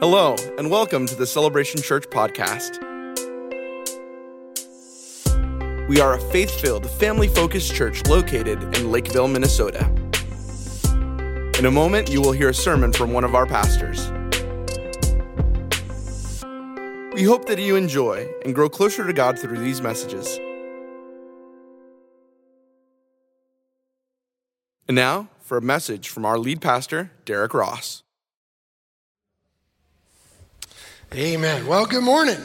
Hello, and welcome to the Celebration Church podcast. We are a faith filled, family focused church located in Lakeville, Minnesota. In a moment, you will hear a sermon from one of our pastors. We hope that you enjoy and grow closer to God through these messages. And now, for a message from our lead pastor, Derrick Ross. Amen. Well, good morning.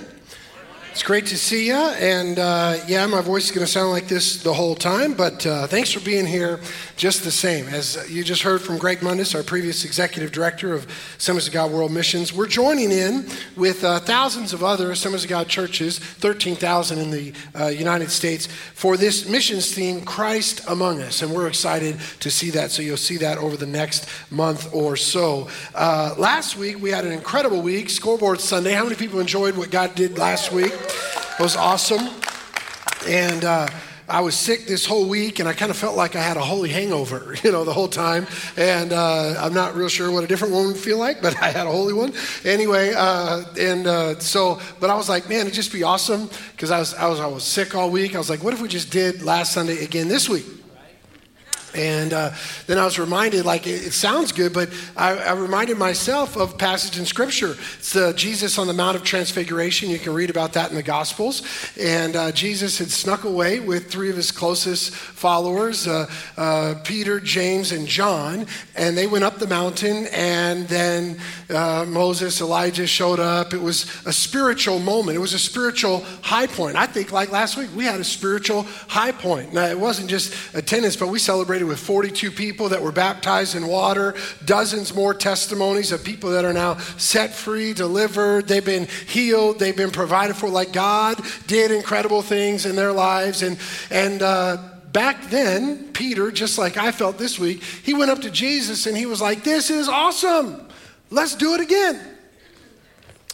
It's great to see you. And uh, yeah, my voice is going to sound like this the whole time, but uh, thanks for being here just the same. As you just heard from Greg Mundis, our previous executive director of Assemblies of God World Missions, we're joining in with uh, thousands of other Assemblies of God churches, 13,000 in the uh, United States, for this missions theme, Christ Among Us. And we're excited to see that. So you'll see that over the next month or so. Uh, last week, we had an incredible week, Scoreboard Sunday. How many people enjoyed what God did last week? It was awesome. And uh, I was sick this whole week, and I kind of felt like I had a holy hangover, you know, the whole time. And uh, I'm not real sure what a different one would feel like, but I had a holy one anyway. Uh, and uh, so, but I was like, man, it'd just be awesome because I was, I was I was sick all week. I was like, what if we just did last Sunday again this week? And uh, then I was reminded, like, it, it sounds good, but I, I, reminded myself of passage in Scripture. It's Jesus on the Mount of Transfiguration. You can read about that in the Gospels. And uh, Jesus had snuck away with three of his closest followers, uh, uh, Peter, James, and John. And they went up the mountain, and then uh, Moses, Elijah showed up. It was a spiritual moment. It was a spiritual high point. I think, like last week, we had a spiritual high point. Now, it wasn't just attendance, but we celebrated with 42 people that were baptized in water, dozens more testimonies of people that are now set free, delivered, they've been healed, they've been provided for, like God did incredible things in their lives. And, and, uh, back then, Peter, just like I felt this week, he went up to Jesus and he was like, This is awesome. Let's do it again.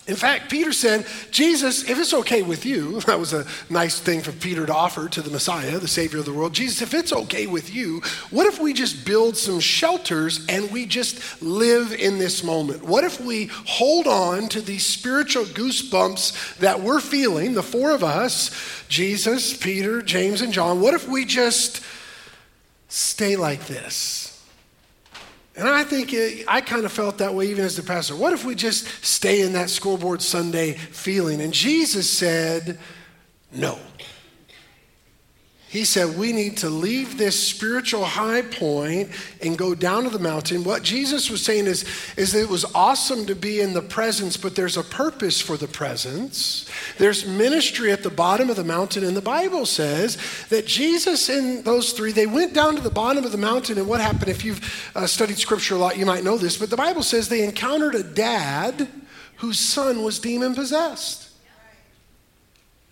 In fact, Peter said, Jesus, if it's okay with you, that was a nice thing for Peter to offer to the Messiah, the Savior of the world. Jesus, if it's okay with you, what if we just build some shelters and we just live in this moment? What if we hold on to these spiritual goosebumps that we're feeling, the four of us, Jesus, Peter, James, and John? What if we just stay like this? And I think I kind of felt that way even as the pastor. What if we just stay in that scoreboard Sunday feeling? And Jesus said, no. He said, We need to leave this spiritual high point and go down to the mountain. What Jesus was saying is, is that it was awesome to be in the presence, but there's a purpose for the presence. There's ministry at the bottom of the mountain. And the Bible says that Jesus and those three, they went down to the bottom of the mountain. And what happened, if you've uh, studied scripture a lot, you might know this, but the Bible says they encountered a dad whose son was demon possessed.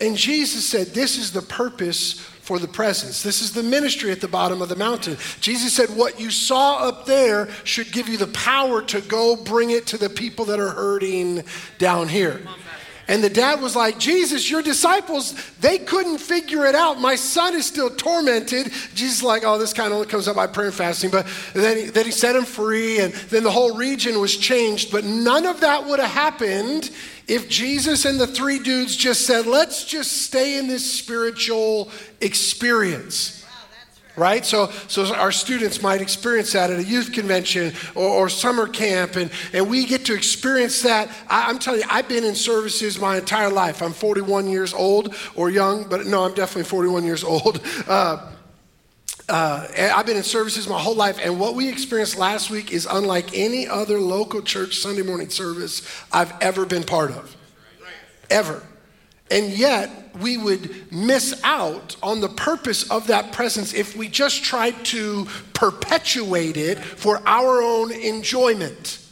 And Jesus said, This is the purpose for the presence. This is the ministry at the bottom of the mountain. Jesus said, What you saw up there should give you the power to go bring it to the people that are hurting down here. And the dad was like, Jesus, your disciples, they couldn't figure it out. My son is still tormented. Jesus like, oh, this kind of comes up by prayer and fasting. But then he, then he set him free, and then the whole region was changed. But none of that would have happened if Jesus and the three dudes just said, let's just stay in this spiritual experience right? So, so our students might experience that at a youth convention or, or summer camp, and, and we get to experience that. I, am telling you, I've been in services my entire life. I'm 41 years old or young, but no, I'm definitely 41 years old. Uh, uh, I've been in services my whole life, and what we experienced last week is unlike any other local church Sunday morning service I've ever been part of. Ever. And yet, we would miss out on the purpose of that presence if we just tried to perpetuate it for our own enjoyment.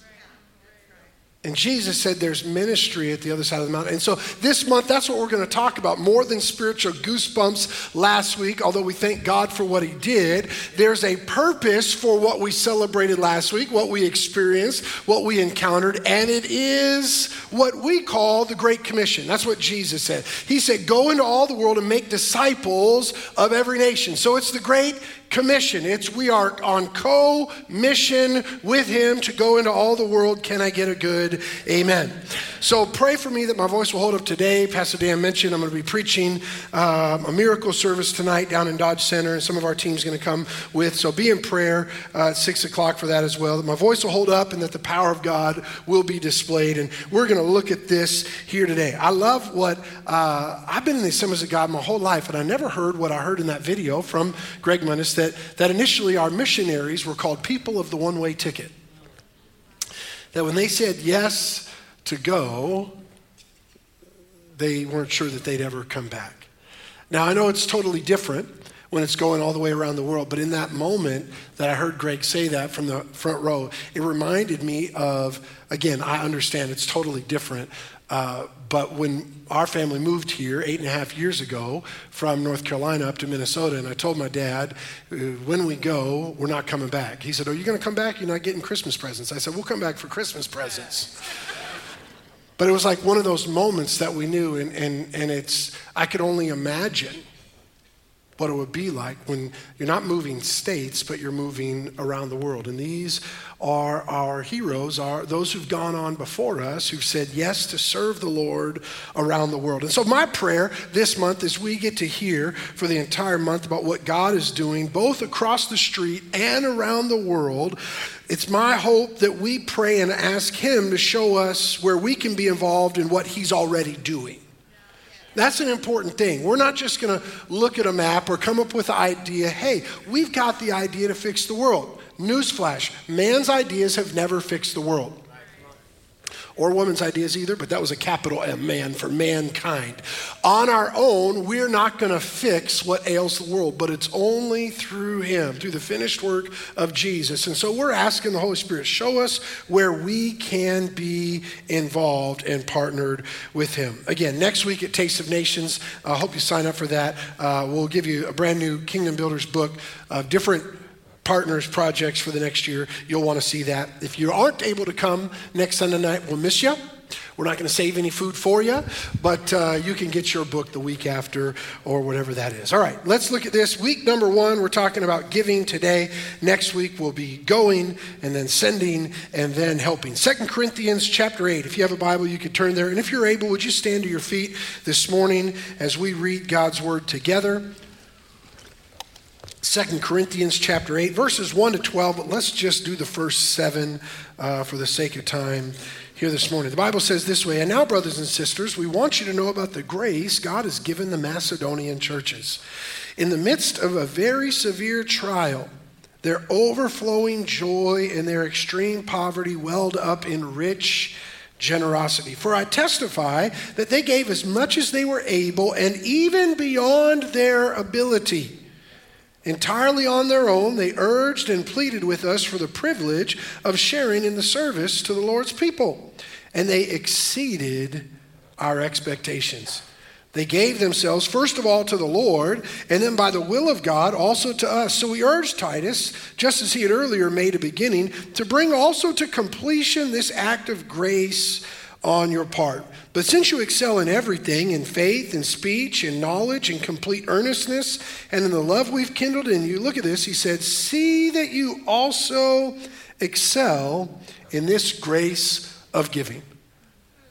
And Jesus said there's ministry at the other side of the mountain. And so this month, that's what we're going to talk about. More than spiritual goosebumps last week, although we thank God for what He did, there's a purpose for what we celebrated last week, what we experienced, what we encountered, and it is what we call the Great Commission. That's what Jesus said. He said, Go into all the world and make disciples of every nation. So it's the Great commission. It's we are on co mission with Him to go into all the world. Can I get a good amen? So pray for me that my voice will hold up today. Pastor Dan mentioned I'm going to be preaching um, a miracle service tonight down in Dodge Center, and some of our team's going to come with. So be in prayer uh, at six o'clock for that as well. That my voice will hold up and that the power of God will be displayed. And we're going to look at this here today. I love what uh, I've been in the Assemblies of God my whole life, and I never heard what I heard in that video from Greg Mundis that, that initially our missionaries were called people of the one way ticket. That when they said yes to go, they weren't sure that they'd ever come back. Now, I know it's totally different when it's going all the way around the world, but in that moment that I heard Greg say that from the front row, it reminded me of, again, I understand it's totally different, uh, but when our family moved here eight and a half years ago from North Carolina up to Minnesota, and I told my dad, uh, when we go, we're not coming back. He said, Are you going to come back? You're not getting Christmas presents. I said, We'll come back for Christmas presents. But it was like one of those moments that we knew, and, and, and it's, I could only imagine what it would be like when you're not moving states, but you're moving around the world. And these are our heroes, are those who've gone on before us, who've said yes to serve the Lord around the world. And so my prayer this month is we get to hear for the entire month about what God is doing, both across the street and around the world. It's my hope that we pray and ask Him to show us where we can be involved in what He's already doing. That's an important thing. We're not just going to look at a map or come up with an idea. Hey, we've got the idea to fix the world. Newsflash man's ideas have never fixed the world or woman's ideas either, but that was a capital M, man, for mankind. On our own, we're not going to fix what ails the world, but it's only through Him, through the finished work of Jesus. And so we're asking the Holy Spirit, show us where we can be involved and partnered with Him. Again, next week at Taste of Nations, I hope you sign up for that. Uh, we'll give you a brand new Kingdom Builders book of different partners projects for the next year, you'll want to see that. If you aren't able to come next Sunday night, we'll miss you. We're not going to save any food for you, but uh, you can get your book the week after or whatever that is. All right, let's look at this. Week number one, we're talking about giving today. Next week, we'll be going and then sending and then helping. Second Corinthians chapter 8. If you have a Bible, you could turn there. And if you're able, would you stand to your feet this morning as we read God's word together? Second Corinthians chapter 8, verses 1 to 12, but let's just do the first seven uh, for the sake of time here this morning. The Bible says this way And now, brothers and sisters, we want you to know about the grace God has given the Macedonian churches. In the midst of a very severe trial, their overflowing joy and their extreme poverty welled up in rich generosity. For I testify that they gave as much as they were able and even beyond their ability Entirely on their own, they urged and pleaded with us for the privilege of sharing in the service to the Lord's people. And they exceeded our expectations. They gave themselves, first of all, to the Lord, and then by the will of God, also to us. So we urged Titus, just as he had earlier made a beginning, to bring also to completion this act of grace on your part. But since you excel in everything, in faith, in speech, in knowledge, in complete earnestness, and in the love we've kindled in you, look at this. He said, See that you also excel in this grace of giving.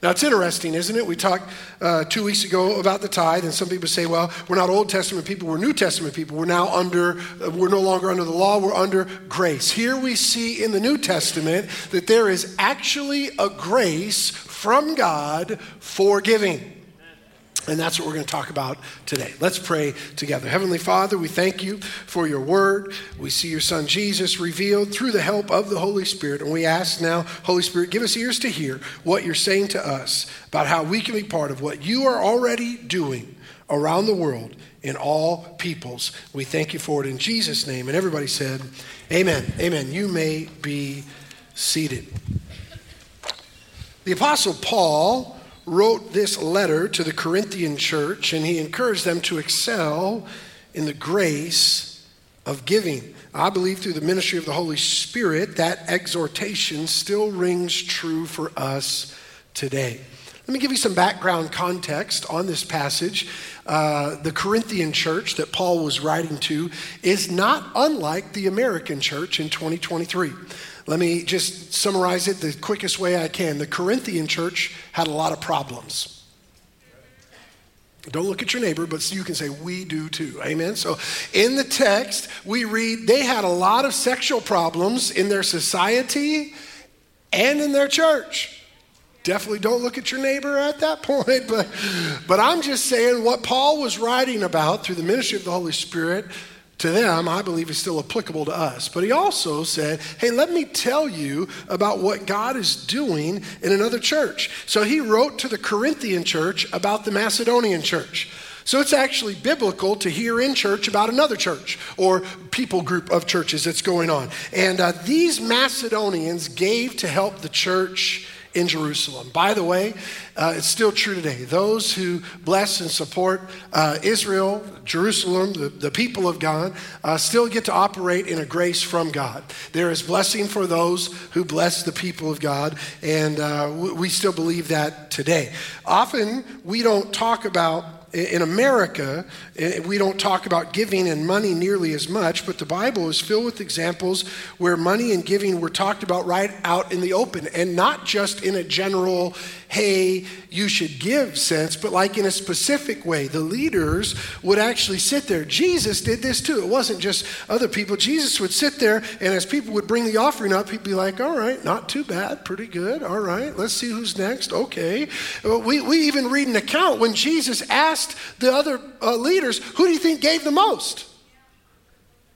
Now, it's interesting, isn't it? We talked uh, two weeks ago about the tithe, and some people say, well, we're not Old Testament people, we're New Testament people. We're now under, uh, we're no longer under the law, we're under grace. Here we see in the New Testament that there is actually a grace from God for giving. And that's what we're going to talk about today. Let's pray together. Heavenly Father, we thank you for your word. We see your son Jesus revealed through the help of the Holy Spirit. And we ask now, Holy Spirit, give us ears to hear what you're saying to us about how we can be part of what you are already doing around the world in all peoples. We thank you for it in Jesus' name. And everybody said, Amen. Amen. You may be seated. The Apostle Paul wrote this letter to the Corinthian church, and he encouraged them to excel in the grace of giving. I believe through the ministry of the Holy Spirit, that exhortation still rings true for us today. Let me give you some background context on this passage. Uh, the Corinthian church that Paul was writing to is not unlike the American church in 2023. Let me just summarize it the quickest way I can. The Corinthian church had a lot of problems. Don't look at your neighbor, but you can say, We do too. Amen. So in the text, we read they had a lot of sexual problems in their society and in their church. Definitely don't look at your neighbor at that point, but, but I'm just saying what Paul was writing about through the ministry of the Holy Spirit to them, I believe, is still applicable to us. But he also said, Hey, let me tell you about what God is doing in another church. So he wrote to the Corinthian church about the Macedonian church. So it's actually biblical to hear in church about another church or people group of churches that's going on. And uh, these Macedonians gave to help the church in Jerusalem. By the way, uh, it's still true today. Those who bless and support uh, Israel, Jerusalem, the, the, people of God, uh, still get to operate in a grace from God. There is blessing for those who bless the people of God, and uh, we still believe that today. Often we don't talk about in America, we don't talk about giving and money nearly as much, but the Bible is filled with examples where money and giving were talked about right out in the open, and not just in a general, hey, you should give sense, but like in a specific way. The leaders would actually sit there. Jesus did this too. It wasn't just other people. Jesus would sit there, and as people would bring the offering up, he'd be like, all right, not too bad, pretty good. All right, let's see who's next. Okay. We, we even read an account when Jesus asked the other uh, leaders, who do you think gave the most?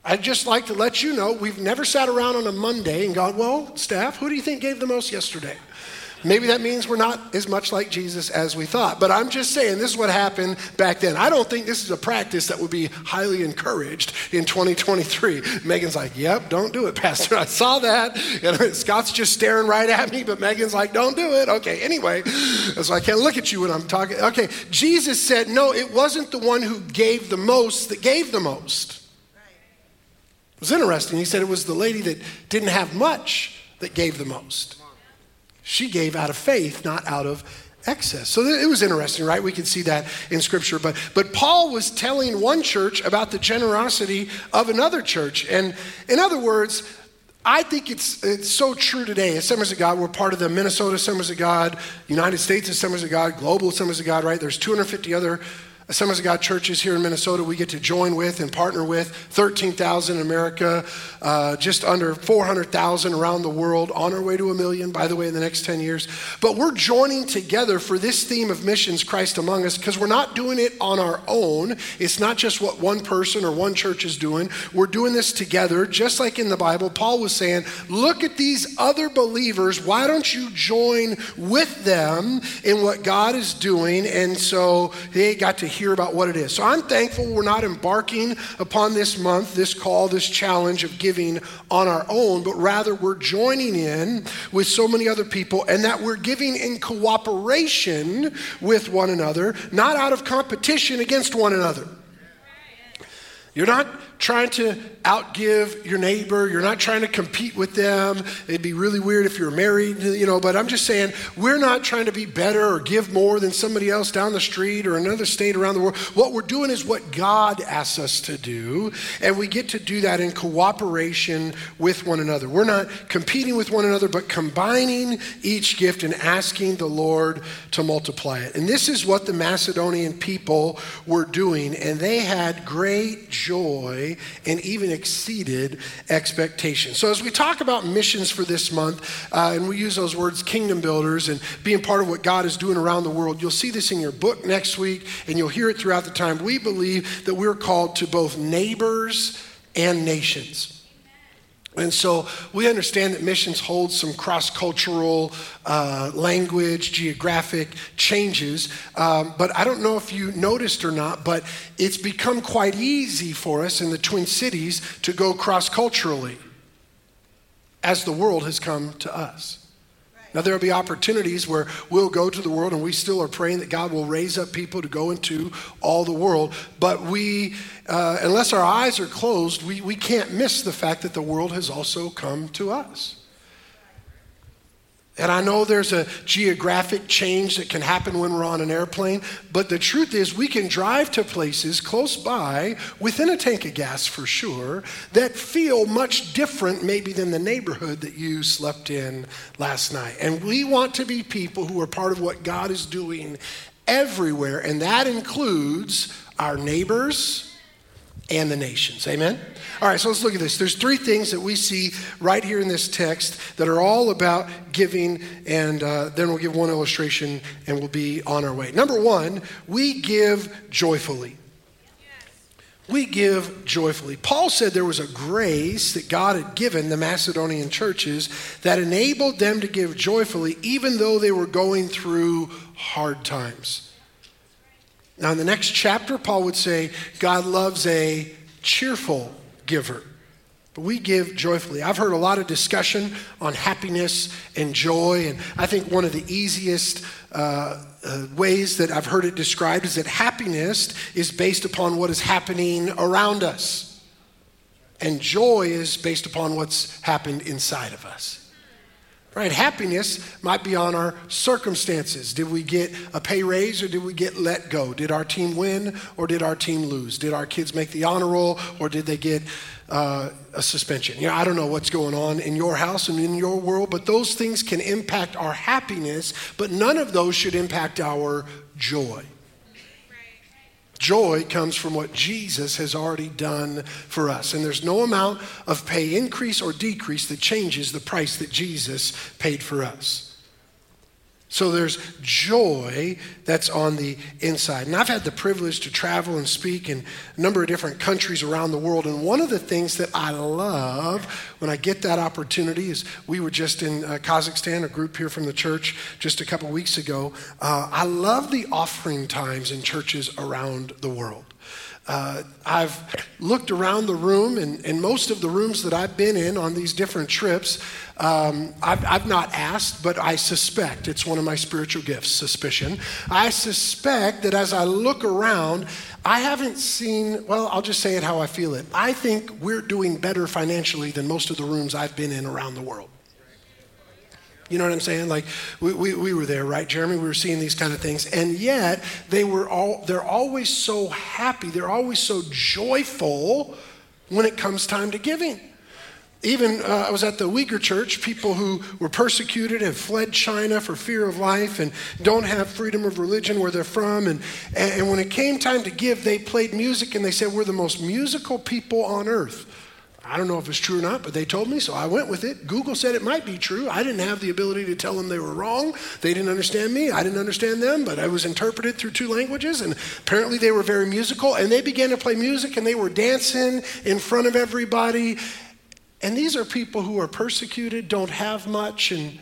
I'd just like to let you know we've never sat around on a Monday and gone, well, staff, who do you think gave the most yesterday? Maybe that means we're not as much like Jesus as we thought. But I'm just saying, this is what happened back then. I don't think this is a practice that would be highly encouraged in 2023. Megan's like, yep, don't do it, Pastor. I saw that. And Scott's just staring right at me, but Megan's like, don't do it. Okay, anyway, so I can't look at you when I'm talking. Okay, Jesus said, no, it wasn't the one who gave the most that gave the most. It was interesting. He said it was the lady that didn't have much that gave the most. She gave out of faith, not out of excess. So it was interesting, right? We can see that in scripture. But but Paul was telling one church about the generosity of another church. And in other words, I think it's, it's so true today. Assemblies of God, we're part of the Minnesota Assemblies of God, United States Assemblies of God, Global Assemblies of God, right? There's 250 other Assemblies of God churches here in Minnesota we get to join with and partner with 13,000 in America, uh, just under 400,000 around the world, on our way to a million, by the way, in the next 10 years. But we're joining together for this theme of missions, Christ among us, because we're not doing it on our own. It's not just what one person or one church is doing. We're doing this together, just like in the Bible. Paul was saying, look at these other believers. Why don't you join with them in what God is doing? And so they got to hear about what it is. So I'm thankful we're not embarking upon this month, this call, this challenge of giving on our own, but rather we're joining in with so many other people and that we're giving in cooperation with one another, not out of competition against one another. You're not trying to outgive your neighbor. You're not trying to compete with them. It'd be really weird if you're married, you know, but I'm just saying we're not trying to be better or give more than somebody else down the street or another state around the world. What we're doing is what God asks us to do, and we get to do that in cooperation with one another. We're not competing with one another, but combining each gift and asking the Lord to multiply it. And this is what the Macedonian people were doing, and they had great joy and even exceeded expectations. So, as we talk about missions for this month, uh, and we use those words kingdom builders and being part of what God is doing around the world, you'll see this in your book next week, and you'll hear it throughout the time. We believe that we're called to both neighbors and nations. And so we understand that missions hold some cross cultural uh, language, geographic changes. Um, but I don't know if you noticed or not, but it's become quite easy for us in the Twin Cities to go cross culturally as the world has come to us. Now, there will be opportunities where we'll go to the world, and we still are praying that God will raise up people to go into all the world. But we, uh, unless our eyes are closed, we, we can't miss the fact that the world has also come to us. And I know there's a geographic change that can happen when we're on an airplane, but the truth is, we can drive to places close by within a tank of gas for sure that feel much different, maybe, than the neighborhood that you slept in last night. And we want to be people who are part of what God is doing everywhere, and that includes our neighbors and the nations. Amen? All right, so let's look at this. There's three things that we see right here in this text that are all about giving, and uh, then we'll give one illustration and we'll be on our way. Number one, we give joyfully. We give joyfully. Paul said there was a grace that God had given the Macedonian churches that enabled them to give joyfully, even though they were going through hard times. Now, in the next chapter, Paul would say, God loves a cheerful giver. But we give joyfully. I've heard a lot of discussion on happiness and joy, and I think one of the easiest uh, uh, ways that I've heard it described is that happiness is based upon what is happening around us, and joy is based upon what's happened inside of us. Right? Happiness might be on our circumstances. Did we get a pay raise or did we get let go? Did our team win or did our team lose? Did our kids make the honor roll or did they get uh, a suspension? You know, I don't know what's going on in your house and in your world, but those things can impact our happiness, but none of those should impact our joy. Joy comes from what Jesus has already done for us. And there's no amount of pay increase or decrease that changes the price that Jesus paid for us. So there's joy that's on the inside. And I've had the privilege to travel and speak in a number of different countries around the world. And one of the things that I love when I get that opportunity is we were just in uh, Kazakhstan, a group here from the church just a couple weeks ago. Uh, I love the offering times in churches around the world. Uh, I've looked around the room, and, and most of the rooms that I've been in on these different trips, um, I've, I've not asked, but I suspect it's one of my spiritual gifts, suspicion. I suspect that as I look around, I haven't seen, well, I'll just say it how I feel it. I think we're doing better financially than most of the rooms I've been in around the world. You know what I'm saying? Like we, we, we, were there, right, Jeremy? We were seeing these kind of things. And yet they were all they're always so happy, they're always so joyful when it comes time to giving. Even uh, I was at the Uyghur church, people who were persecuted and fled China for fear of life and don't have freedom of religion where they're from. And, and when it came time to give, they played music and they said, We're the most musical people on earth. I don't know if it's true or not, but they told me, so I went with it. Google said it might be true. I didn't have the ability to tell them they were wrong. They didn't understand me. I didn't understand them, but I was interpreted through two languages, and apparently they were very musical. And they began to play music, and they were dancing in front of everybody. And these are people who are persecuted, don't have much, and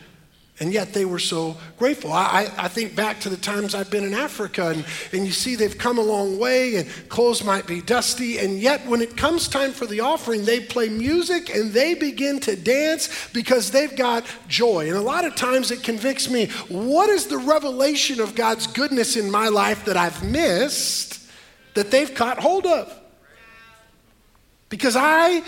and yet they were so grateful. I, I, think back to the times I've been in Africa, and, and you see they've come a long way, and clothes might be dusty, and yet when it comes time for the offering, they play music and they begin to dance because they've got joy. And a lot of times it convicts me what is the revelation of God's goodness in my life that I've missed that they've caught hold of? Because I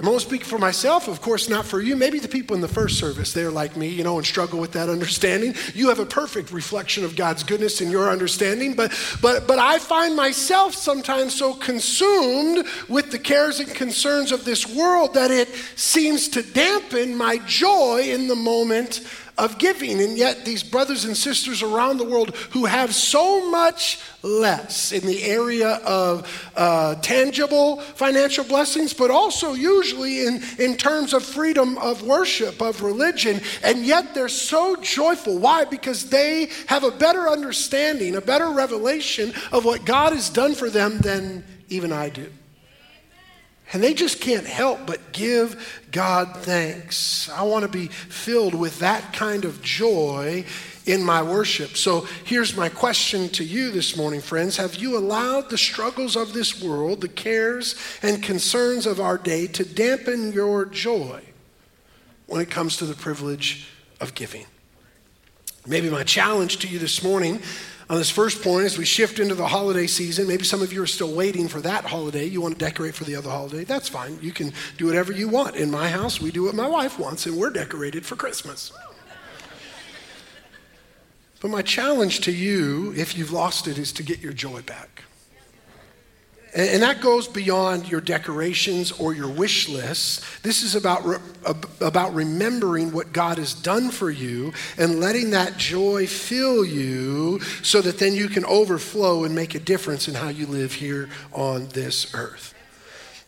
I'm only speaking for myself, of course, not for you. Maybe the people in the first service, they're like me, you know, and struggle with that understanding. You have a perfect reflection of God's goodness in your understanding, but but but I find myself sometimes so consumed with the cares and concerns of this world that it seems to dampen my joy in the moment of giving. And yet, these brothers and sisters around the world who have so much less in the area of uh, tangible financial blessings, but also usually in, in terms of freedom of worship, of religion, and yet they're so joyful. Why? Because they have a better understanding, a better revelation of what God has done for them than even I do. And they just can't help but give God thanks. I want to be filled with that kind of joy in my worship. So here's my question to you this morning, friends. Have you allowed the struggles of this world, the cares and concerns of our day, to dampen your joy when it comes to the privilege of giving? Maybe my challenge to you this morning on this first point, as we shift into the holiday season, maybe some of you are still waiting for that holiday. You want to decorate for the other holiday. That's fine. You can do whatever you want. In my house, we do what my wife wants, and we're decorated for Christmas. but my challenge to you, if you've lost it, is to get your joy back. And, that goes beyond your decorations or your wish lists. This is about, re, about remembering what God has done for you and letting that joy fill you so that then you can overflow and make a difference in how you live here on this earth.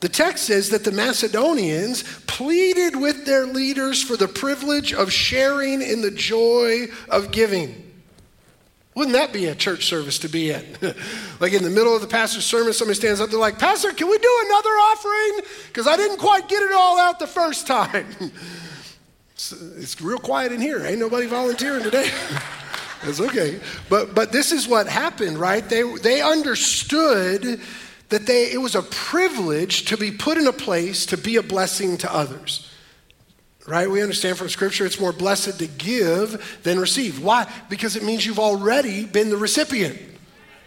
The text says that the Macedonians pleaded with their leaders for the privilege of sharing in the joy of giving. Wouldn't that be a church service to be in? like in the middle of the pastor's sermon, somebody stands up, they're like, Pastor, can we do another offering? Because I didn't quite get it all out the first time. it's, it's real quiet in here. Ain't nobody volunteering today. That's okay. But, but this is what happened, right? They, they understood that they, it was a privilege to be put in a place to be a blessing to others right? We understand from Scripture it's more blessed to give than receive. Why? Because it means you've already been the recipient.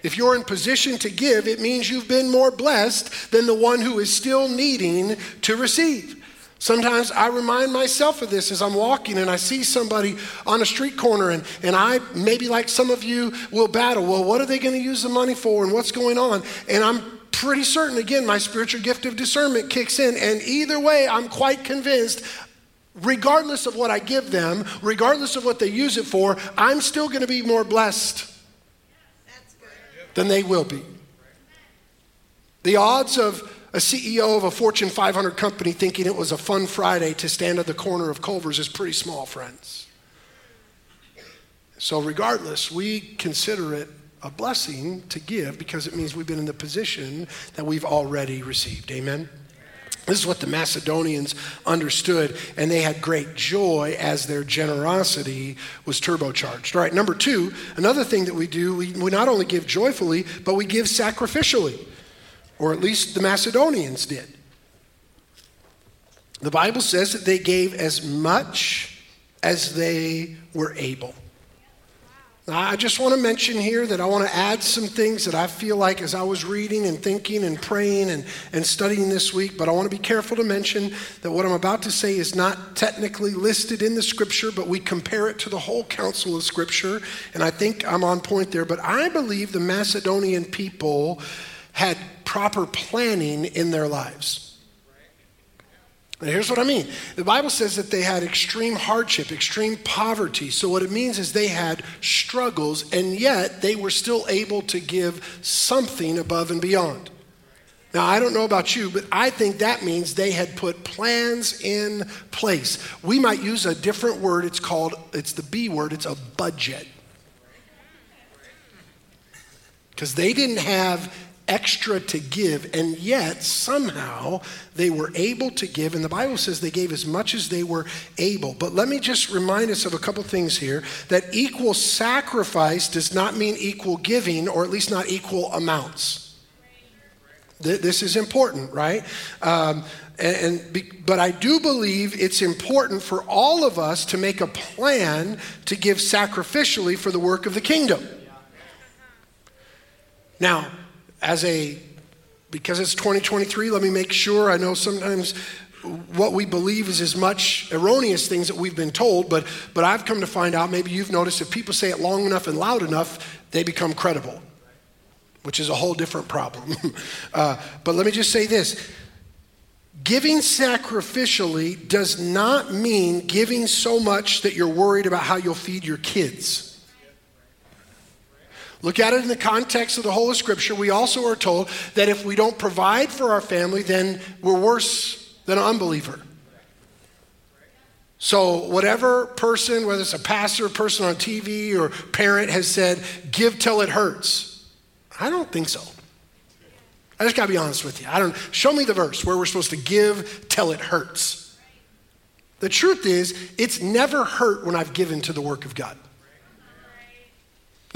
If you're in position to give, it means you've been more blessed than the one who is still needing to receive. Sometimes I remind myself of this as I'm walking and I see somebody on a street corner, and, and I, maybe like some of you, will battle. Well, what are they going to use the money for and what's going on? And I'm pretty certain, again, my spiritual gift of discernment kicks in. And either way, I'm quite convinced regardless of what I give them, regardless of what they use it for, I'm still going to be more blessed than they will be. The odds of a CEO of a Fortune 500 company thinking it was a fun Friday to stand at the corner of Culver's is pretty small, friends. So, regardless, we consider it a blessing to give because it means we've been in the position that we've already received. Amen? This is what the Macedonians understood, and they had great joy as their generosity was turbocharged. All right, number two, another thing that we do, we, we not only give joyfully, but we give sacrificially, or at least the Macedonians did. The Bible says that they gave as much as they were able. I just want to mention here that I want to add some things that I feel like as I was reading and thinking and praying and, and studying this week, but I want to be careful to mention that what I'm about to say is not technically listed in the scripture, but we compare it to the whole counsel of scripture, and I think I'm on point there. But I believe the Macedonian people had proper planning in their lives. Now, here's what I mean. The Bible says that they had extreme hardship, extreme poverty. So, what it means is they had struggles, and yet they were still able to give something above and beyond. Now, I don't know about you, but I think that means they had put plans in place. We might use a different word. It's called, it's the B word, it's a budget. Because they didn't have extra to give, and yet somehow they were able to give. And the Bible says they gave as much as they were able. But let me just remind us of a couple things here that equal sacrifice does not mean equal giving, or at least not equal amounts. This is important, right? Um, and, and but I do believe it's important for all of us to make a plan to give sacrificially for the work of the kingdom. Now, as a, because it's 2023, let me make sure. I know sometimes what we believe is as much erroneous things that we've been told, but, but I've come to find out, maybe you've noticed, if people say it long enough and loud enough, they become credible, which is a whole different problem. uh, but let me just say this giving sacrificially does not mean giving so much that you're worried about how you'll feed your kids. Look at it in the context of the whole of Scripture. We also are told that if we don't provide for our family, then we're worse than an unbeliever. So, whatever person, whether it's a pastor, person on TV, or parent, has said, give till it hurts, I don't think so. I just got to be honest with you. I don't show me the verse where we're supposed to give till it hurts. The truth is, it's never hurt when I've given to the work of God.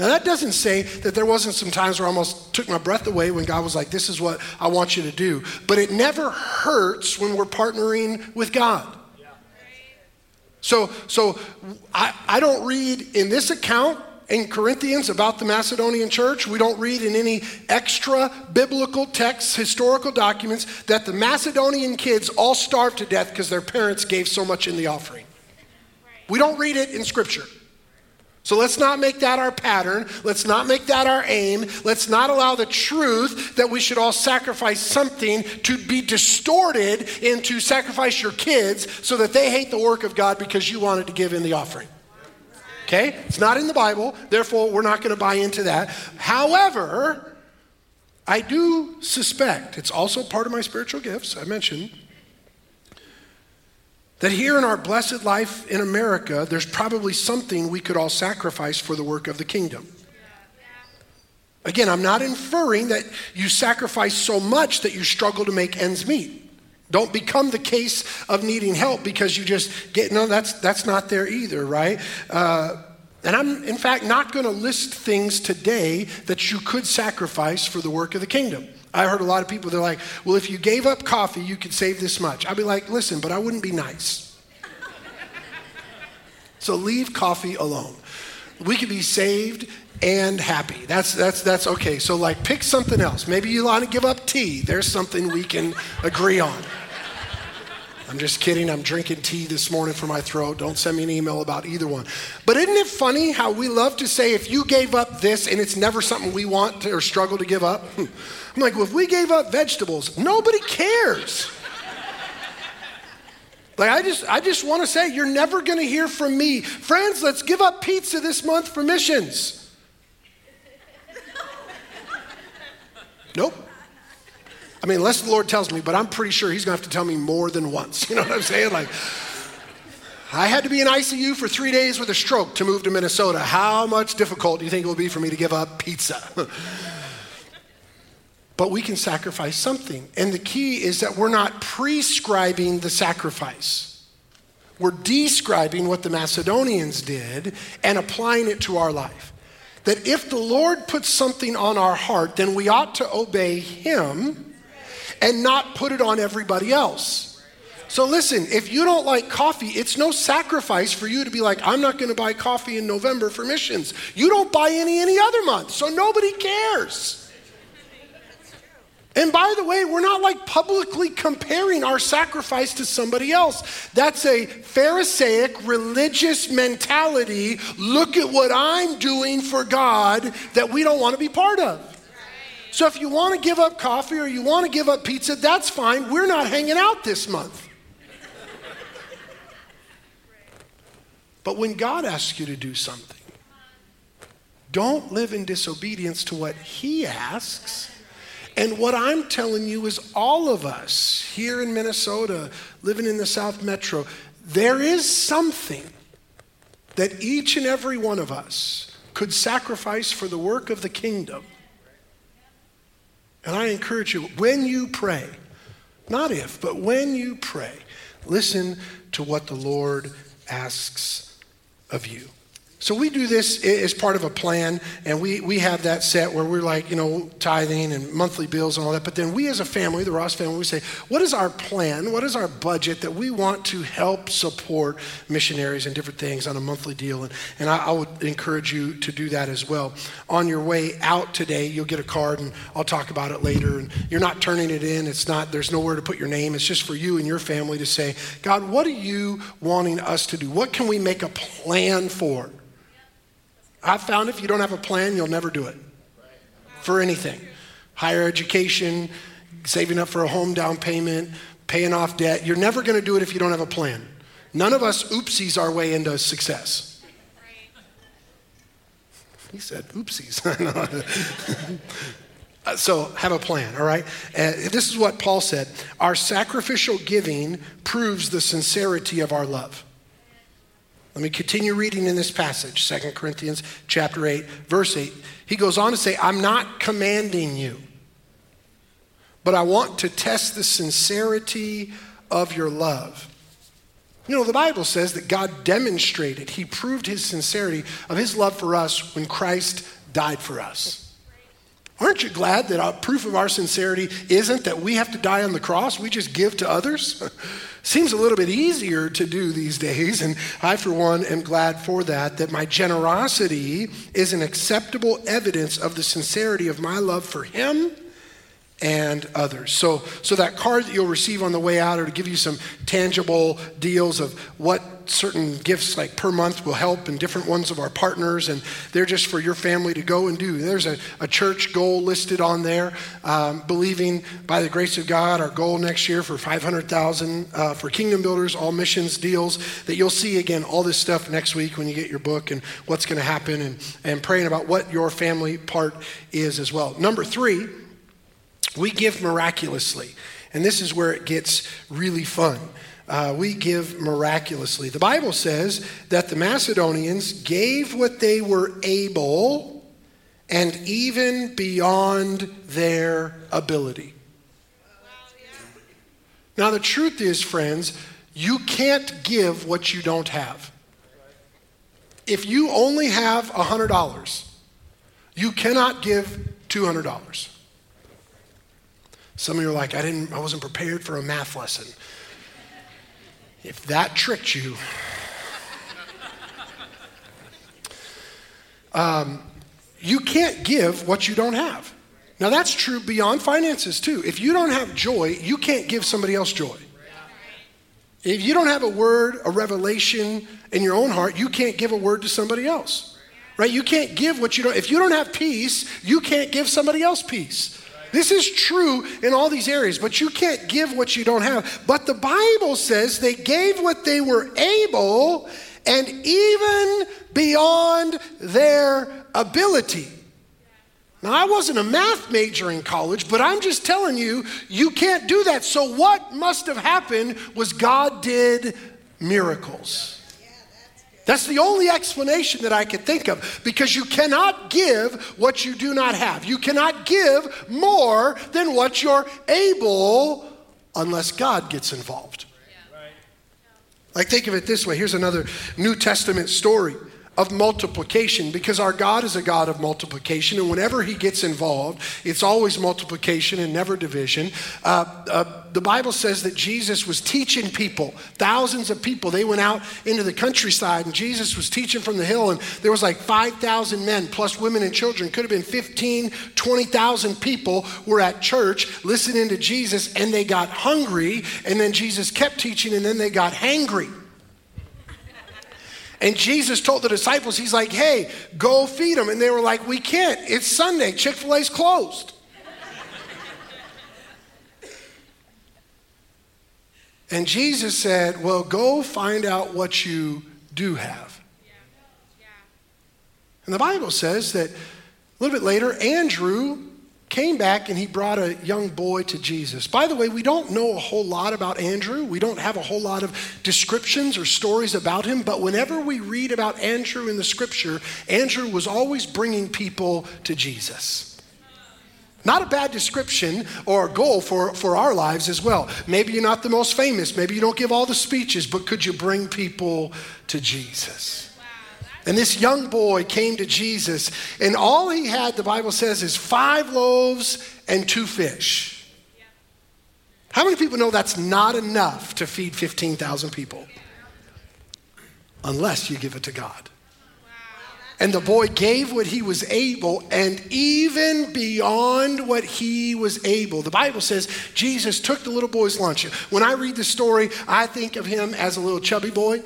Now, that doesn't say that there wasn't some times where I almost took my breath away when God was like, This is what I want you to do. But it never hurts when we're partnering with God. So, so I, I don't read in this account in Corinthians about the Macedonian church. We don't read in any extra biblical texts, historical documents, that the Macedonian kids all starved to death because their parents gave so much in the offering. We don't read it in Scripture. So let's not make that our pattern. Let's not make that our aim. Let's not allow the truth that we should all sacrifice something to be distorted into sacrifice your kids so that they hate the work of God because you wanted to give in the offering. Okay? It's not in the Bible, therefore, we're not going to buy into that. However, I do suspect, it's also part of my spiritual gifts, I mentioned, that here in our blessed life in America, there's probably something we could all sacrifice for the work of the kingdom. Again, I'm not inferring that you sacrifice so much that you struggle to make ends meet. Don't become the case of needing help because you just get, no, that's, that's not there either, right? Uh, and I'm, in fact, not going to list things today that you could sacrifice for the work of the kingdom. I heard a lot of people, they're like, well, if you gave up coffee, you could save this much. I'd be like, listen, but I wouldn't be nice. so leave coffee alone. We could be saved and happy. That's, that's, that's okay. So, like, pick something else. Maybe you want to give up tea. There's something we can agree on. I'm just kidding. I'm drinking tea this morning for my throat. Don't send me an email about either one. But isn't it funny how we love to say, if you gave up this and it's never something we want to, or struggle to give up? Hmm. I'm like, well, if we gave up vegetables, nobody cares. Like I just I just want to say you're never going to hear from me. Friends, let's give up pizza this month for missions. nope. I mean, unless the Lord tells me, but I'm pretty sure He's going to have to tell me more than once. You know what I'm saying? Like, I had to be in ICU for three days with a stroke to move to Minnesota. How much difficult do you think it will be for me to give up pizza? but we can sacrifice something. And the key is that we're not prescribing the sacrifice. We're describing what the Macedonians did and applying it to our life. That if the Lord puts something on our heart, then we ought to obey Him and not put it on everybody else. So listen, if you don't like coffee, it's no sacrifice for you to be like, I'm not going to buy coffee in November for missions. You don't buy any any other month, so nobody cares. And by the way, we're not like publicly comparing our sacrifice to somebody else. That's a Pharisaic religious mentality. Look at what I'm doing for God that we don't want to be part of. So if you want to give up coffee or you want to give up pizza, that's fine. We're not hanging out this month. But when God asks you to do something, don't live in disobedience to what He asks. And what I'm telling you is, all of us here in Minnesota, living in the South Metro, there is something that each and every one of us could sacrifice for the work of the kingdom and I encourage you, when you pray, not if, but when you pray, listen to what the Lord asks of you. So we do this as part of a plan, and we, we have that set where we're like, you know, tithing and monthly bills and all that. But then we as a family, the Ross family, we say, what is our plan? What is our budget that we want to help support missionaries and different things on a monthly deal? And, and I, I would encourage you to do that as well. On your way out today, you'll get a card, and I'll talk about it later. And you're not turning it in. It's not, there's nowhere to put your name. It's just for you and your family to say, God, what are you wanting us to do? What can we make a plan for? I've found if you don't have a plan, you'll never do it for anything. Higher education, saving up for a home down payment, paying off debt. You're never going to do it if you don't have a plan. None of us oopsies our way into success. He said oopsies. so have a plan, all right? Uh, this is what Paul said Our sacrificial giving proves the sincerity of our love. Let me continue reading in this passage, 2 Corinthians chapter 8, verse 8. He goes on to say, I'm not commanding you, but I want to test the sincerity of your love. You know, the Bible says that God demonstrated, He proved His sincerity of His love for us when Christ died for us. Aren't you glad that our proof of our sincerity isn't that we have to die on the cross? We just give to others? Seems a little bit easier to do these days, and I, for one, am glad for that, that my generosity is an acceptable evidence of the sincerity of my love for Him and others. So, so that card that you'll receive on the way out, or to give you some tangible deals of what certain gifts like per month will help and different ones of our partners and they're just for your family to go and do there's a, a church goal listed on there um, believing by the grace of god our goal next year for 500000 uh, for kingdom builders all missions deals that you'll see again all this stuff next week when you get your book and what's going to happen and, and praying about what your family part is as well number three we give miraculously. And this is where it gets really fun. Uh, we give miraculously. The Bible says that the Macedonians gave what they were able and even beyond their ability. Now, the truth is, friends, you can't give what you don't have. If you only have $100, you cannot give $200. Some of you are like, I didn't, I wasn't prepared for a math lesson. If that tricked you, um, you can't give what you don't have. Now, that's true beyond finances, too. If you don't have joy, you can't give somebody else joy. If you don't have a word, a revelation in your own heart, you can't give a word to somebody else. Right? You can't give what you don't. If you don't have peace, you can't give somebody else peace. This is true in all these areas, but you can't give what you don't have. But the Bible says they gave what they were able and even beyond their ability. Now, I wasn't a math major in college, but I'm just telling you, you can't do that. So, what must have happened was God did miracles. That's the only explanation that I could think of because you cannot give what you do not have. You cannot give more than what you're able unless God gets involved. Like, think of it this way here's another New Testament story of multiplication because our God is a God of multiplication, and whenever He gets involved, it's always multiplication and never division. Uh, uh, the Bible says that Jesus was teaching people, thousands of people. They went out into the countryside, and Jesus was teaching from the hill, and there was like 5,000 men, plus women and children. Could have been 15, 20,000 people were at church listening to Jesus, and they got hungry, and then Jesus kept teaching, and then they got hangry. And Jesus told the disciples, He's like, hey, go feed them. And they were like, we can't. It's Sunday. Chick fil A's closed. and Jesus said, well, go find out what you do have. And the Bible says that a little bit later, Andrew came back and he brought a young boy to Jesus. By the way, we don't know a whole lot about Andrew. We don't have a whole lot of descriptions or stories about him, but whenever we read about Andrew in the scripture, Andrew was always bringing people to Jesus. Not a bad description or goal for, for our lives as well. Maybe you're not the most famous, maybe you don't give all the speeches, but could you bring people to Jesus? And this young boy came to Jesus, and all he had, the Bible says, is five loaves and two fish. How many people know that's not enough to feed 15,000 people? Unless you give it to God. And the boy gave what he was able, and even beyond what he was able. The Bible says Jesus took the little boy's lunch. When I read the story, I think of him as a little chubby boy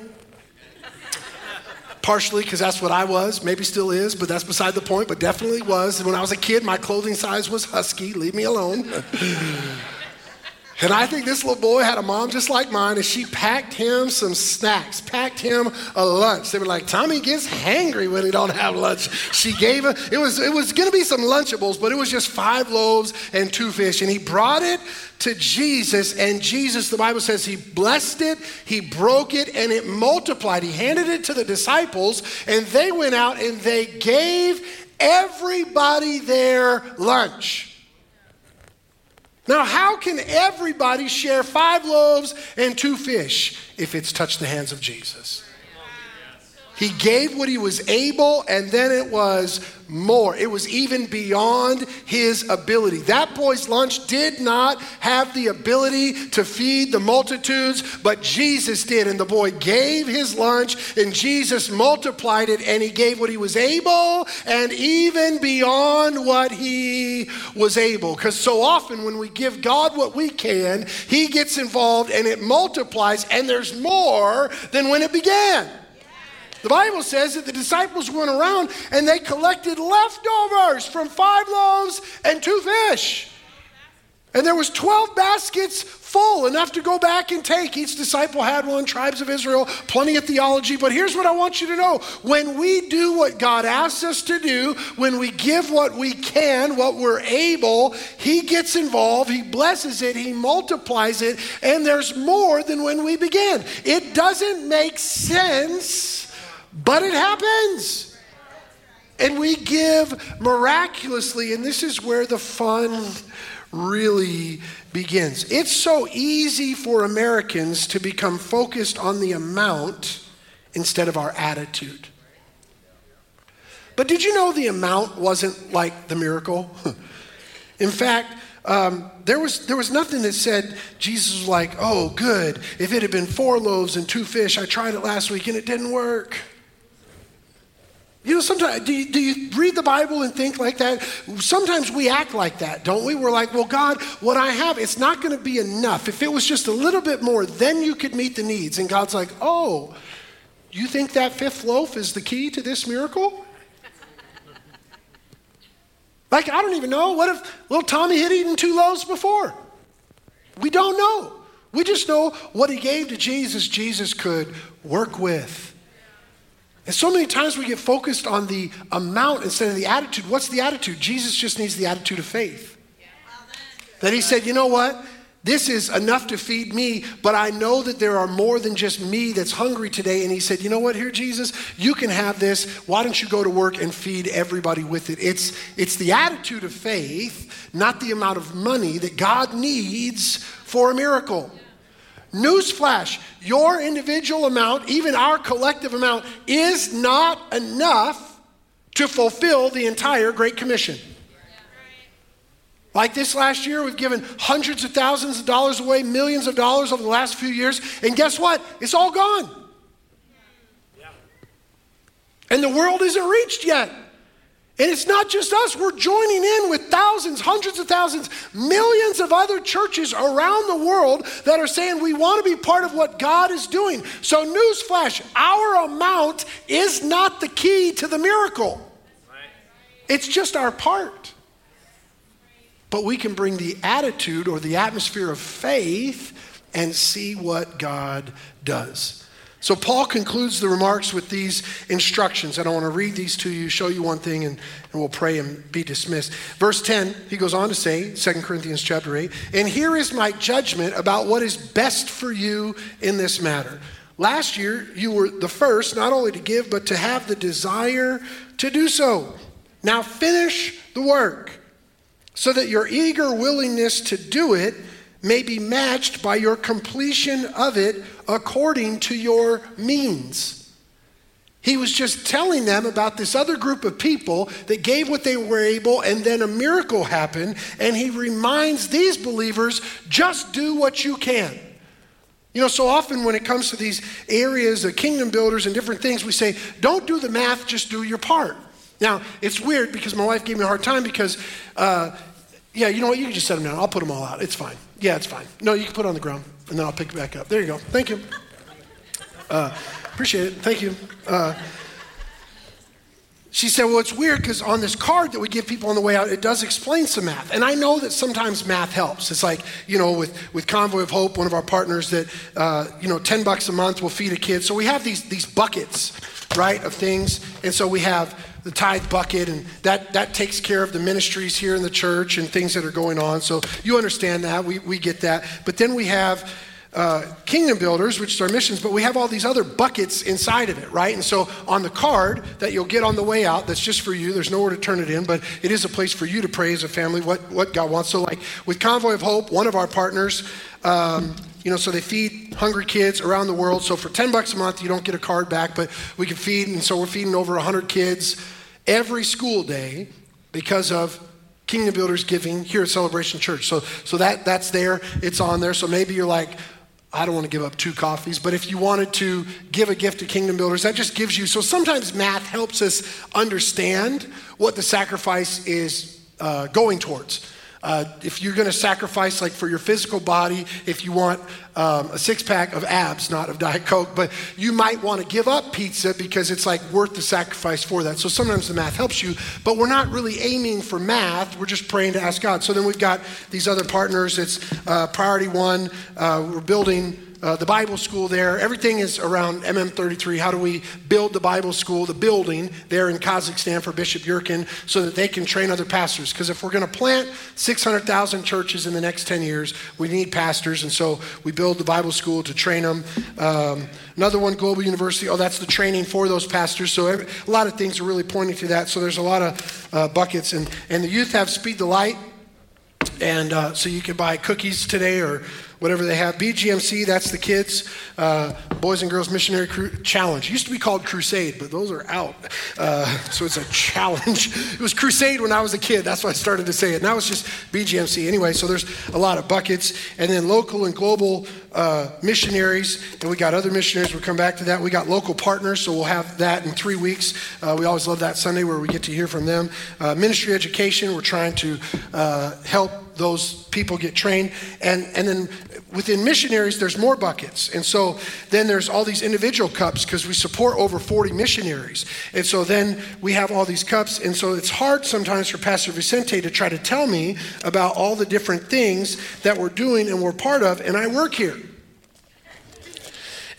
partially because that's what I was, maybe still is, but that's beside the point, but definitely was. When I was a kid, my clothing size was husky, leave me alone. And I think this little boy had a mom just like mine, and she packed him some snacks, packed him a lunch. They were like, Tommy gets hangry when he don't have lunch. She gave him, it was, it was gonna be some Lunchables, but it was just five loaves and two fish. And he brought it to Jesus, and Jesus, the Bible says, he blessed it, he broke it, and it multiplied. He handed it to the disciples, and they went out and they gave everybody their lunch. Now, how can everybody share five loaves and two fish if it's touched the hands of Jesus? He gave what he was able, and then it was more. It was even beyond his ability. That boy's lunch did not have the ability to feed the multitudes, but Jesus did. And the boy gave his lunch, and Jesus multiplied it, and he gave what he was able, and even beyond what he was able. Because so often when we give God what we can, he gets involved and it multiplies, and there's more than when it began. The Bible says that the disciples went around and they collected leftovers from five loaves and two fish. And there was 12 baskets full, enough to go back and take. Each disciple had one, tribes of Israel, plenty of theology. But here's what I want you to know. When we do what God asks us to do, when we give what we can, what we're able, He gets involved, He blesses it, He multiplies it, and there's more than when we begin. It doesn't make sense but it happens. And we give miraculously, and this is where the fun really begins. It's so easy for Americans to become focused on the amount instead of our attitude. But did you know the amount wasn't like the miracle? In fact, um, there, was, there was nothing that said Jesus was like, oh, good. If it had been four loaves and two fish, I tried it last week and it didn't work. You know, sometimes, do you, do you read the Bible and think like that? Sometimes we act like that, don't we? We're like, well, God, what I have, it's not going to be enough. If it was just a little bit more, then you could meet the needs. And God's like, oh, you think that fifth loaf is the key to this miracle? like, I don't even know. What if little Tommy had eaten two loaves before? We don't know. We just know what he gave to Jesus, Jesus could work with. And so many times we get focused on the amount instead of the attitude. What's the attitude? Jesus just needs the attitude of faith. That he said, you know what? This is enough to feed me, but I know that there are more than just me that's hungry today. And he said, You know what, here, Jesus, you can have this. Why don't you go to work and feed everybody with it? It's, it's the attitude of faith, not the amount of money that God needs for a miracle. Newsflash your individual amount, even our collective amount, is not enough to fulfill the entire Great Commission. Like this last year, we've given hundreds of thousands of dollars away, millions of dollars over the last few years, and guess what? It's all gone. And the world isn't reached yet. And it's not just us, we're joining in with thousands, hundreds of thousands, millions of other churches around the world that are saying we want to be part of what God is doing. So, newsflash our amount is not the key to the miracle, it's just our part. But we can bring the attitude or the atmosphere of faith and see what God does. So Paul concludes the remarks with these instructions. And I want to read these to you, show you one thing, and, and we'll pray and be dismissed. Verse 10, he goes on to say, 2 Corinthians chapter 8, and here is my judgment about what is best for you in this matter. Last year, you were the first not only to give, but to have the desire to do so. Now finish the work so that your eager willingness to do it may be matched by your completion of it according to your means. He was just telling them about this other group of people that gave what they were able, and then a miracle happened. And he reminds these believers just do what you can. You know, so often when it comes to these areas of kingdom builders and different things, we say, don't do the math, just do your part. Now, it's weird because my wife gave me a hard time because, uh, yeah, you know what? You can just set them down. I'll put them all out. It's fine. Yeah, it's fine. No, you can put it on the ground and then I'll pick it back up. There you go. Thank you. Uh, appreciate it. Thank you. Uh, she said, Well, it's weird because on this card that we give people on the way out, it does explain some math. And I know that sometimes math helps. It's like, you know, with, with Convoy of Hope, one of our partners, that, uh, you know, 10 bucks a month will feed a kid. So we have these, these buckets, right, of things. And so we have the tithe bucket, and that, that takes care of the ministries here in the church and things that are going on. So you understand that. We, we get that. But then we have uh, kingdom builders, which is our missions, but we have all these other buckets inside of it, right? And so on the card that you'll get on the way out, that's just for you, there's nowhere to turn it in, but it is a place for you to pray as a family what, what God wants. So, like with Convoy of Hope, one of our partners, um, you know, so they feed hungry kids around the world. So for 10 bucks a month, you don't get a card back, but we can feed. And so we're feeding over 100 kids every school day because of Kingdom Builders giving here at Celebration Church. So, so that, that's there, it's on there. So maybe you're like, I don't want to give up two coffees, but if you wanted to give a gift to Kingdom Builders, that just gives you. So sometimes math helps us understand what the sacrifice is uh, going towards. Uh, if you're going to sacrifice, like for your physical body, if you want um, a six pack of abs, not of Diet Coke, but you might want to give up pizza because it's like worth the sacrifice for that. So sometimes the math helps you, but we're not really aiming for math. We're just praying to ask God. So then we've got these other partners. It's uh, Priority One. Uh, we're building uh, the Bible school there. Everything is around MM33. How do we build the Bible school, the building there in Kazakhstan for Bishop Yurkin so that they can train other pastors? Because if we're going to plant 600,000 churches in the next 10 years, we need pastors. And so we build the Bible school to train them. Um, another one, Global University. Oh, that's the training for those pastors. So every, a lot of things are really pointing to that. So there's a lot of uh, buckets. And, and the youth have Speed the Light. And uh, so you can buy cookies today or whatever they have. BGMC, that's the kids, uh, Boys and Girls Missionary Cru- Challenge. It used to be called Crusade, but those are out. Uh, so it's a challenge. It was Crusade when I was a kid. That's why I started to say it. Now it's just BGMC. Anyway, so there's a lot of buckets. And then local and global uh, missionaries, and we got other missionaries. We'll come back to that. We got local partners, so we'll have that in three weeks. Uh, we always love that Sunday where we get to hear from them. Uh, ministry education, we're trying to uh, help those people get trained. And, and then within missionaries, there's more buckets. And so then there's all these individual cups because we support over 40 missionaries. And so then we have all these cups. And so it's hard sometimes for Pastor Vicente to try to tell me about all the different things that we're doing and we're part of. And I work here.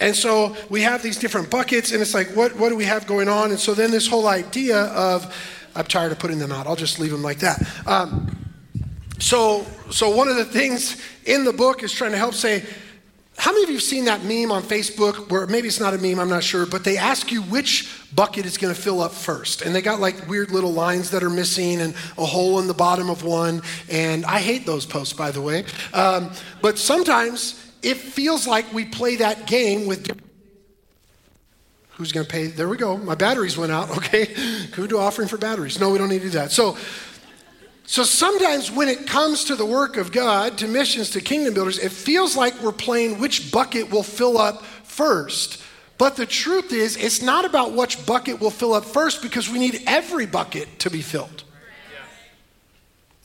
And so we have these different buckets, and it's like, what, what do we have going on? And so then this whole idea of, I'm tired of putting them out, I'll just leave them like that. Um, so, so one of the things in the book is trying to help say, how many of you have seen that meme on Facebook where maybe it's not a meme, I'm not sure, but they ask you which bucket is going to fill up first? And they got like weird little lines that are missing and a hole in the bottom of one. And I hate those posts, by the way. Um, but sometimes it feels like we play that game with. Who's going to pay? There we go. My batteries went out. Okay. We do offering for batteries? No, we don't need to do that. So, so sometimes when it comes to the work of God, to missions, to kingdom builders, it feels like we're playing which bucket will fill up first. But the truth is, it's not about which bucket will fill up first because we need every bucket to be filled.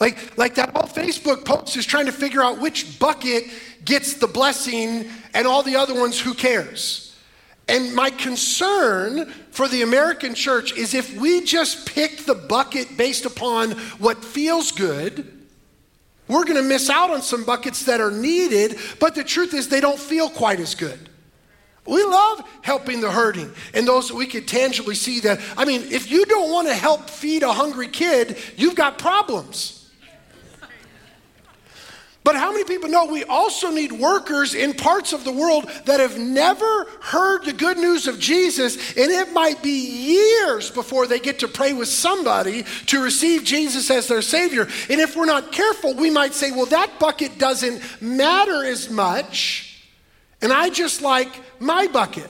Like, like that whole Facebook post is trying to figure out which bucket gets the blessing and all the other ones, who cares? And my concern for the American church is if we just pick the bucket based upon what feels good, we're going to miss out on some buckets that are needed, but the truth is they don't feel quite as good. We love helping the hurting and those that we could tangibly see that. I mean, if you don't want to help feed a hungry kid, you've got problems. But how many people know we also need workers in parts of the world that have never heard the good news of Jesus, and it might be years before they get to pray with somebody to receive Jesus as their Savior. And if we're not careful, we might say, well, that bucket doesn't matter as much, and I just like my bucket.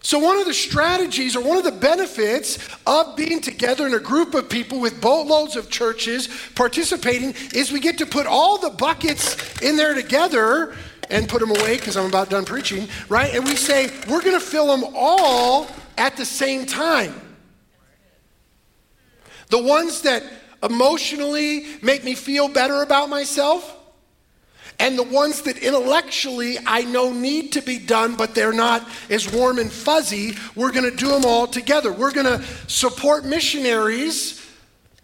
So, one of the strategies or one of the benefits of being together in a group of people with boatloads of churches participating is we get to put all the buckets in there together and put them away because I'm about done preaching, right? And we say, we're going to fill them all at the same time. The ones that emotionally make me feel better about myself and the ones that intellectually I know need to be done, but they're not as warm and fuzzy, we're going to do them all together. We're going to support missionaries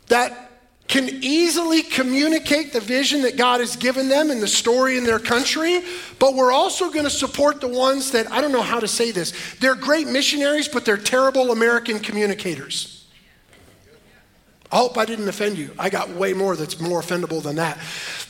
that can easily communicate the vision that God has given them and the story in their country, but we're also going to support the ones that, I don't know how to say this, they're great missionaries, but they're terrible American communicators. I hope I didn't offend you. I got way more that's more offendable than that.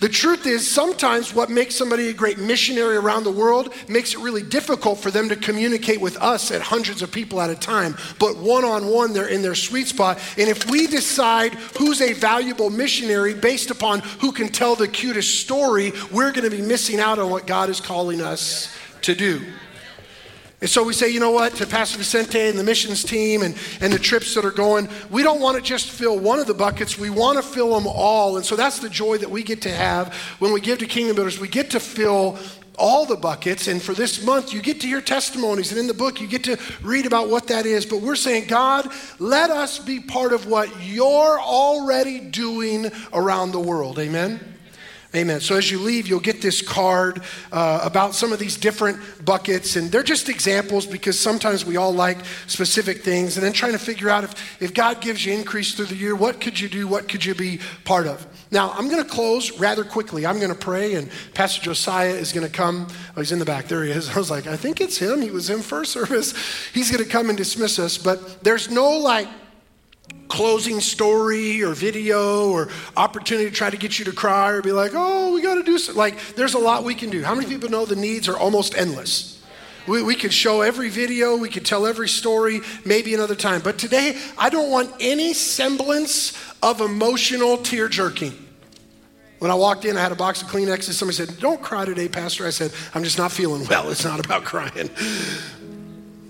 The truth is, sometimes what makes somebody a great missionary around the world makes it really difficult for them to communicate with us at hundreds of people at a time. But one on one, they're in their sweet spot. And if we decide who's a valuable missionary based upon who can tell the cutest story, we're going to be missing out on what God is calling us to do. And so we say, you know what, to Pastor Vicente and the missions team and, and the trips that are going, we don't want to just fill one of the buckets, we want to fill them all. And so that's the joy that we get to have when we give to Kingdom Builders. We get to fill all the buckets. And for this month, you get to hear testimonies. And in the book, you get to read about what that is. But we're saying, God, let us be part of what you're already doing around the world. Amen. Amen. So as you leave, you'll get this card uh, about some of these different buckets, and they're just examples because sometimes we all like specific things, and then trying to figure out if, if God gives you increase through the year, what could you do? What could you be part of? Now, I'm going to close rather quickly. I'm going to pray, and Pastor Josiah is going to come. Oh, he's in the back. There he is. I was like, I think it's him. He was in first service. He's going to come and dismiss us, but there's no like closing story or video or opportunity to try to get you to cry or be like, oh, we got to do something. Like, there's a lot we can do. How many people know the needs are almost endless? We, we could show every video, we could tell every story, maybe another time. But today, I don't want any semblance of emotional tear jerking. When I walked in, I had a box of Kleenexes. Somebody said, Don't cry today, Pastor. I said, I'm just not feeling well. It's not about crying.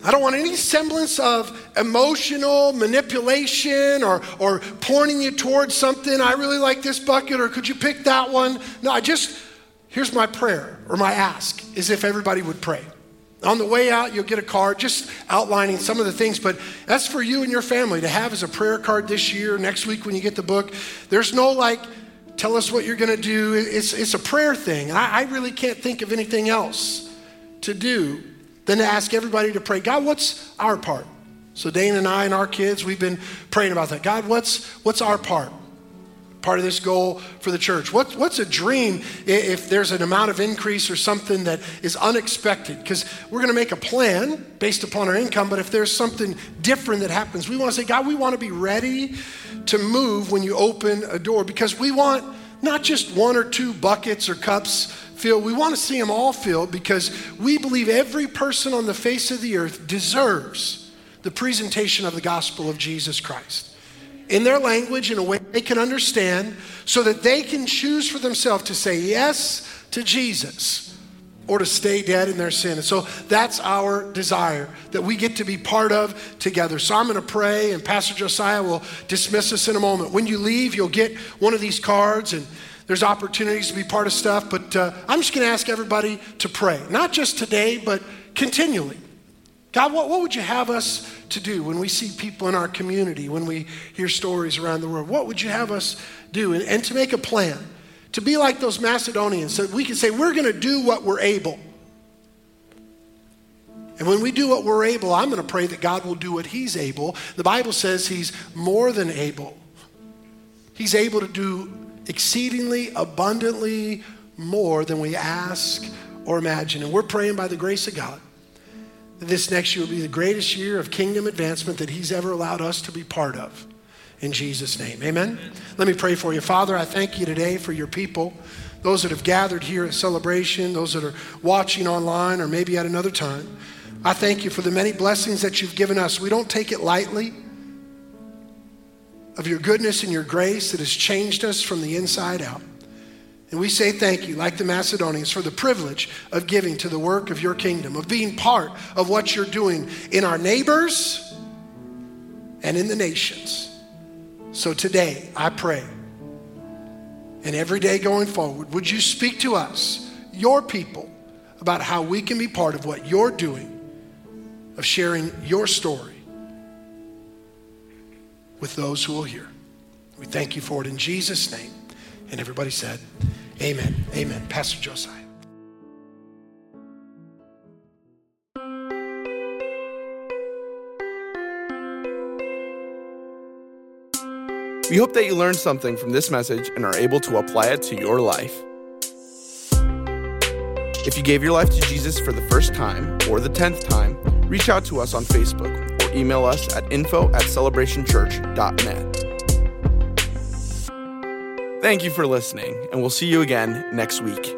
I don't want any semblance of emotional manipulation or, or pointing you towards something. I really like this bucket, or could you pick that one? No, I just, here's my prayer or my ask is if everybody would pray. On the way out, you'll get a card just outlining some of the things, but that's for you and your family to have as a prayer card this year, next week when you get the book. There's no like, tell us what you're going to do. It's, it's a prayer thing. I, I really can't think of anything else to do than to ask everybody to pray, God, what's our part? So Dane and I and our kids, we've been praying about that. God, what's what's our part? Part of this goal for the church. What, what's a dream if there's an amount of increase or something that is unexpected? Because we're going to make a plan based upon our income, but if there's something different that happens, we want to say, God, we want to be ready to move when you open a door because we want not just one or two buckets or cups filled. We want to see them all filled because we believe every person on the face of the earth deserves the presentation of the gospel of Jesus Christ in their language in a way they can understand so that they can choose for themselves to say yes to Jesus or to stay dead in their sin. And so that's our desire that we get to be part of together. So I'm going to pray, and Pastor Josiah will dismiss us in a moment. When you leave, you'll get one of these cards, and there's opportunities to be part of stuff. But uh, I'm just going to ask everybody to pray, not just today, but continually. God, what, what would you have us to do when we see people in our community, when we hear stories around the world? What would you have us do? And, and to make a plan to be like those Macedonians so we can say, we're going to do what we're able. And when we do what we're able, I'm going to pray that God will do what He's able. The Bible says He's more than able. He's able to do exceedingly abundantly more than we ask or imagine. And we're praying by the grace of God that this next year will be the greatest year of kingdom advancement that He's ever allowed us to be part of in Jesus' name. Amen? Let me pray for you. Father, I thank you today for your people, those that have gathered here at celebration, those that are watching online or maybe at another time. I thank you for the many blessings that you've given us. We don't take it lightly of your goodness and your grace that has changed us from the inside out. And we say thank you, like the Macedonians, for the privilege of giving to the work of your kingdom, of being part of what you're doing in our neighbors and in the nations. So today, I pray, and every day going forward, would you speak to us, your people, about how we can be part of what you're doing, of sharing your story with those who will hear. We thank you for it in Jesus' name. And everybody said, Amen. Amen. Pastor Josiah. We hope that you learned something from this message and are able to apply it to your life. If you gave your life to Jesus for the first time or the tenth time, reach out to us on Facebook email us at info at celebrationchurch.net. Thank you for listening, and we'll see you again next week.